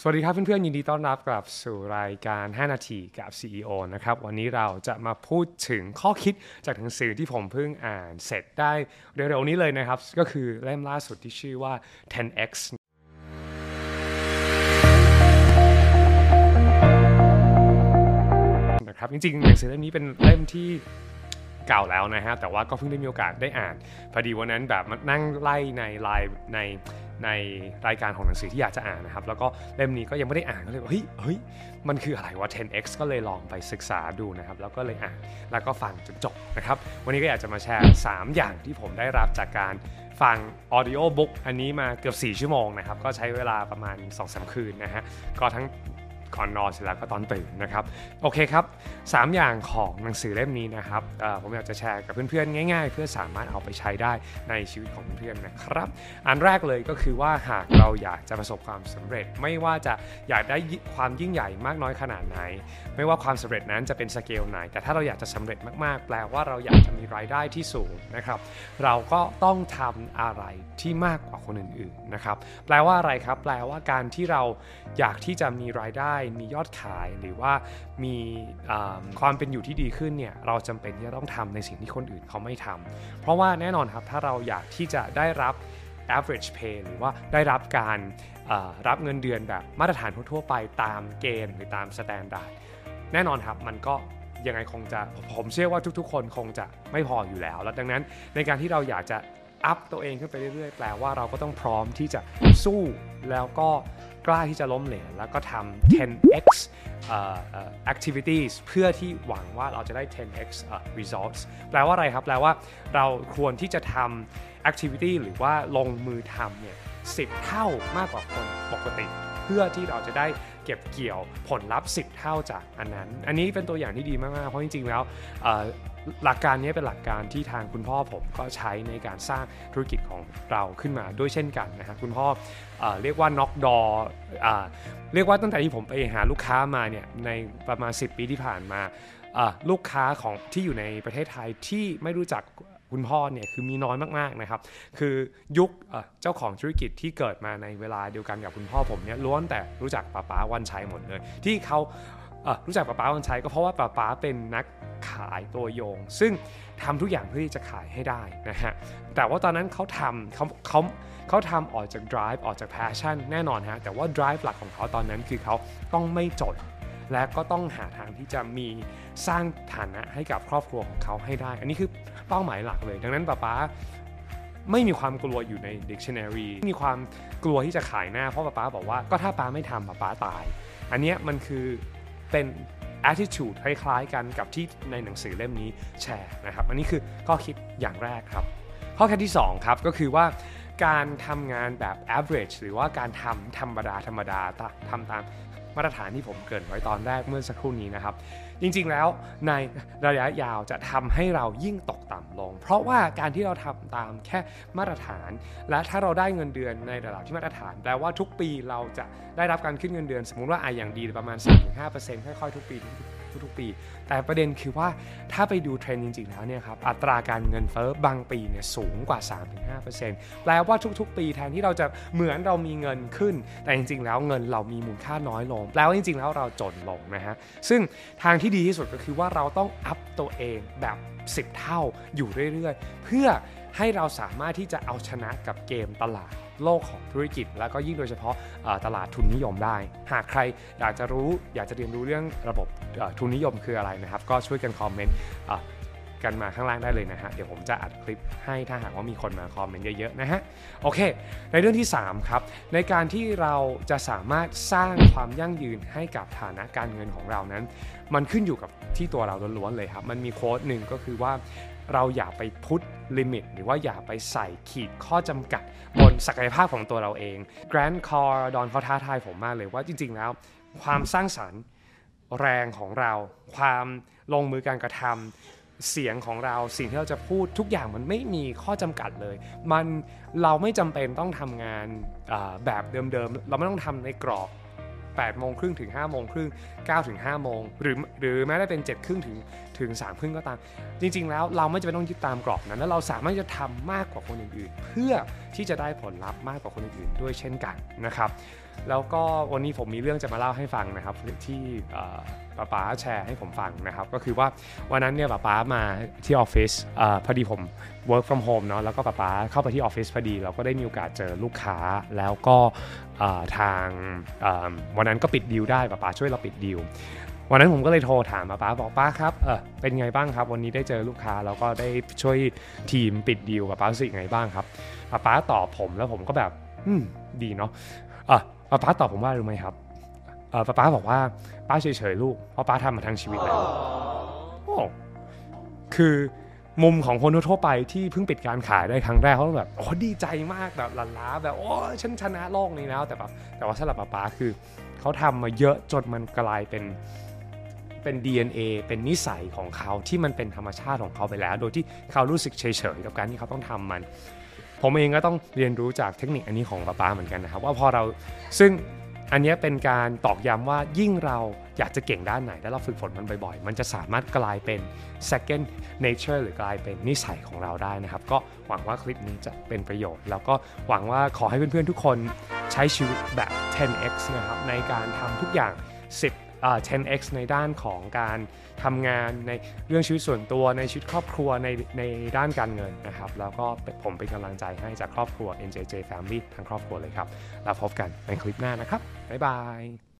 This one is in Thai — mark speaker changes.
Speaker 1: สวัสดีครับเพื่อนๆยินดีต้อนรับกลับสู่รายการ 5 นาทีกับ CEO นะครับวันนี้เราจะมาพูดถึงข้อคิดจากหนังสือที่ผมเพิ่งอ่านเสร็จได้เร็วๆนี้เลยนะครับ ก็คือเล่มล่าสุดที่ชื่อว่า 10x นะครับจริงๆหนังสือเล่มนี้เป็นเล่มที่เก่าแล้วนะฮะแต่ว่าก็เพิ่งได้มีโอกาสได้อ่าน พอดีวันนั้นแบบมานั่งไล่ในไลน์ใน ในรายการของหนังสือที่อยากจะอ่านนะครับ แล้วก็เล่มนี้ก็ยังไม่ได้อ่านก็เลยว่าเฮ้ยเฮ้ยมันคืออะไรวะ 10x ก็เลยลองไปศึกษาดูนะครับ แล้วก็เลยอ่านแล้วก็ฟังจนจบนะครับ วันนี้ก็อยากจะมาแชร์ 3 อย่างที่ผมได้รับจากการฟังออดิโอบุ๊กอันนี้มาเกือบ 4 ชั่วโมงนะครับ ก็ใช้เวลาประมาณ2-3คืนนะฮะก็ทั้ง ก่อนนอนเสร็จแล้วก็ตอนตื่นนะครับโอเคครับ 3 อย่างของหนังสือเล่มนี้นะครับผมอยากจะแชร์กับเพื่อนๆ ง่าย ๆ เพื่อสามารถเอาไปใช้ได้ในชีวิตของเพื่อนๆนะครับ อันแรกเลยก็คือว่าหากเราอยากจะประสบความสำเร็จ ไม่ว่าจะอยากได้ความยิ่งใหญ่มากน้อยขนาดไหน ไม่ว่าความสำเร็จนั้นจะเป็นสเกลไหน แต่ถ้าเราอยากจะสำเร็จมากๆ แปลว่าเราอยากจะมีรายได้ที่สูงนะครับเราก็ต้องทำอะไรที่มากกว่าคนอื่นๆนะครับแปลว่าอะไรครับ แปลว่าการที่เราอยากที่จะมีรายได้มียอดขายหรือว่ามีความเป็นอยู่ที่ดีขึ้นเนี่ยเราจำเป็นที่จะต้องทำในสิ่งที่คนอื่นเขาไม่ทำเพราะว่าแน่นอนครับถ้าเราอยากที่จะได้รับ average pay หรือว่าได้รับการรับเงินเดือนแบบมาตรฐานทั่วไปตามเกณฑ์หรือตาม standard แน่นอนครับมันก็ยังไงคงจะผมเชื่อว่าทุกๆ คนคงจะไม่พออยู่แล้ว แล้วดังนั้นในการที่เราอยากจะ up ตัวเองขึ้นไปเรื่อยๆ แปลว่าเราก็ต้องพร้อมที่จะสู้แล้วก็ กล้าที่จะล้มเหลวแล้วก็ทำ 10x activities เพื่อที่หวังว่าเราจะได้ 10x results แปลว่าอะไรครับ แปลว่าเราควรที่จะทำ activity หรือว่าลงมือทำเนี่ย10 เท่ามากกว่าคนปกติ เพื่อที่เราจะได้เก็บเกี่ยวผลลัพธ์ 10 เท่าจากอันนั้น อันนี้เป็นตัวอย่างที่ดีมากๆ เพราะจริงๆ แล้ว หลักการนี้เป็นหลักการที่ทางคุณพ่อผมก็ใช้ในการสร้างธุรกิจของเราขึ้นมาด้วยเช่นกันนะครับคุณพ่อเอเรียกว่าน็อกดอเรียกว่าตั้งแต่ที่ผมไปหาลูกค้ามาเนี่ยในประมาณ 10 ปีที่ผ่านมาลูกค้าของที่อยู่ในประเทศไทยที่ไม่รู้จักคุณพ่อเนี่ยคือมีน้อยมากๆนะครับ คือยุคเจ้าของธุรกิจที่เกิดมาในเวลาเดียวกันกับคุณพ่อผมเนี่ยล้วนแต่รู้จักป้าป๋าวันชัยหมดเลย ที่เขารู้จักป้าป๋าวันชัยก็เพราะว่าป้าป๋าเป็นนักายตัวโยง ซึ่งทำทุกอย่างเพื่อที่จะขายให้ได้นะฮะแต่ว่าตอนนั้นเขาทำเขาเขาเขาทำออกจาก drive ออกจาก passion แน่นอนฮะแต่ว่า drive หลักของเขาตอนนั้นคือเขาต้องไม่จนและก็ต้องหาทางที่จะมีสร้างฐานะให้กับครอบครัวของเขาให้ได้ อันนี้คือเป้าหมายหลักเลย ดังนั้นป้าป๊าไม่มีความกลัวอยู่ใน dictionary มีความกลัวที่จะขายหน้าเพราะป้าป๊าบอกว่าก็ถ้าป้าไม่ทำป้าป๊าตาย อันนี้มันคือเป็น attitude คล้ายๆกันกับที่ในหนังสือเล่มนี้แชร์นะครับ อันนี้คือข้อคิดอย่างแรกครับ ข้อคิดที่2ครับก็คือว่าการทำงานแบบ average หรือว่าการทำธรรมดาธรรมดาทำตามมาตรฐานที่ผมเกินไว้ตอนแรกเมื่อสักครู่นี้นะครับ จริงๆแล้วในระยะยาวจะทำให้เรายิ่งตกต่ำลง เพราะว่าการที่เราทำตามแค่มาตรฐาน และถ้าเราได้เงินเดือนในระดับที่มาตรฐาน แปลว่าทุกปีเราจะได้รับการขึ้นเงินเดือน สมมุติว่าอาอย่างดีประมาณ3-5%ค่อยๆทุกปีทุก ๆปี แต่ประเด็นคือว่าถ้าไปดูเทรนด์จริงๆแล้วเนี่ยครับอัตราการเงินเฟ้อบางปีเนี่ยสูงกว่า 3-5%แปลว่าทุกๆ ปีแทนที่เราจะเหมือนเรามีเงินขึ้น แต่จริงๆ แล้วเงินเรามีมูลค่าน้อยลง แปลว่าจริงๆ แล้วเราจนลงนะฮะซึ่งทางที่ดีที่สุดก็คือว่าเราต้องอัพตัวเองแบบ 10 เท่าอยู่เรื่อยๆ เพื่อให้เราสามารถที่จะเอาชนะกับเกมตลาด โลกของธุรกิจ แล้วก็ยิ่งโดยเฉพาะตลาดทุนนิยมได้ หากใครอยากจะรู้อยากจะเรียนรู้เรื่องระบบทุนนิยมคืออะไรนะครับ ก็ช่วยกันคอมเมนต์กันมาข้างล่างได้เลยนะฮะ เดี๋ยวผมจะอัดคลิปให้ถ้าหากว่ามีคนมาคอมเมนต์เยอะๆนะฮะ โอเค ในเรื่องที่ 3 ครับ ในการที่เราจะสามารถสร้างความยั่งยืนให้กับฐานะการเงินของเรานั้น มันขึ้นอยู่กับที่ตัวเราล้วนๆเลยครับ มันมี quote หนึ่งก็คือว่า เราอย่าไป put limit หรือว่าอย่าไปใส่ขีดข้อจำกัดบนศักยภาพของตัวเราเอง Grant Cardone เขาท้าทายผมมากเลยว่าจริง ๆ แล้ว ความสร้างสรรค์แรงของเรา ความลงมือการกระทำเสียงของเราสิ่งที่เราจะพูดทุกอย่างมันไม่มีข้อจำกัดเลย มันเราไม่จำเป็นต้องทำงานแบบเดิมๆ เราไม่ต้องทำในกรอบ8โมงครึ่งถึง5โมงครึ่ง9ถึง5โมงหรือหรือแม้แต่เป็น7ครึ่งถึง ถึง3ามครึ่งก็ตาม จริง ๆ แล้วเราไม่จำเป็นต้องยึดตามกรอบนั้นแล้วเราสามารถจะทำมากกว่าคนอื่นๆ เพื่อที่จะได้ผลลัพธ์มากกว่าคนอื่นๆ ด้วยเช่นกันนะครับแล้วก็วันนี้ผมมีเรื่องจะมาเล่าให้ฟังนะครับที่ป๊าป๊าแชร์ให้ผมฟังนะครับ ก็คือว่าวันนั้นเนี่ยป๊าป๊ามาที่ออฟฟิศพอดีผม work from home เนาะแล้วก็ป๊าป๊าเข้าไปที่ออฟฟิศพอดี เราก็ได้มีโอกาสเจอลูกค้าแล้วก็ทางวันนั้นก็ปิดดีลได้ป๊าป๊าช่วยเราปิดดีล วันนั้นผมก็เลยโทรถามป๊าป๊าบอกป้าครับเออเป็นไงบ้างครับ วันนี้ได้เจอลูกค้าแล้วก็ได้ช่วยทีมปิดดีลป๊าป๊ารู้สึกยังไงบ้างครับป๊าป๊าตอบผมแล้วผมก็แบบ อืมดีเนาะอะป๊าป๊าตอบผมว่ารู้ไหมครับเออป๊าป๊าบอกว่าป้าเฉยๆลูกเพราะป้าทำมาทั้งชีวิตแล้วโอ้คือมุมของคนทั่วๆไปที่เพิ่งปิดการขายได้ครั้งแรกเขาแบบโอ้ดีใจมากแบบลันล้าแบบโอ้ฉันชนะโลกนี้แล้วแต่แบบแต่ว่าสำหรับป๊าป๊าคือเขาทำมาเยอะจนมันกลายเป็น เป็น DNA เป็นนิสัยของเขาที่มันเป็นธรรมชาติของเขาไปแล้ว โดยที่เขารู้สึกเฉยๆกับการที่เขาต้องทำมัน ผมเองก็ต้องเรียนรู้จากเทคนิคอันนี้ของป้าป้าเหมือนกันนะครับ ว่าพอเราซึ่งอันนี้เป็นการตอกย้ำว่ายิ่งเราอยากจะเก่งด้านไหน แล้วเราฝึกฝนมันบ่อยๆ มันจะสามารถกลายเป็น second nature หรือกลายเป็นนิสัยของเราได้นะครับ ก็หวังว่าคลิปนี้จะเป็นประโยชน์ แล้วก็หวังว่าขอให้เพื่อนๆทุกคนใช้ชีวิตแบบ 10x นะครับในการทำทุกอย่าง 10 10x ในด้านของการทำงานในเรื่องชีวิตส่วนตัวในชีวิตครอบครัวในในด้านการเงินนะครับ แล้วก็ผมเป็นกำลังใจให้จากครอบครัว NJJ Family ทั้งครอบครัวเลยครับแล้วพบกันในคลิปหน้านะครับ บ๊ายบาย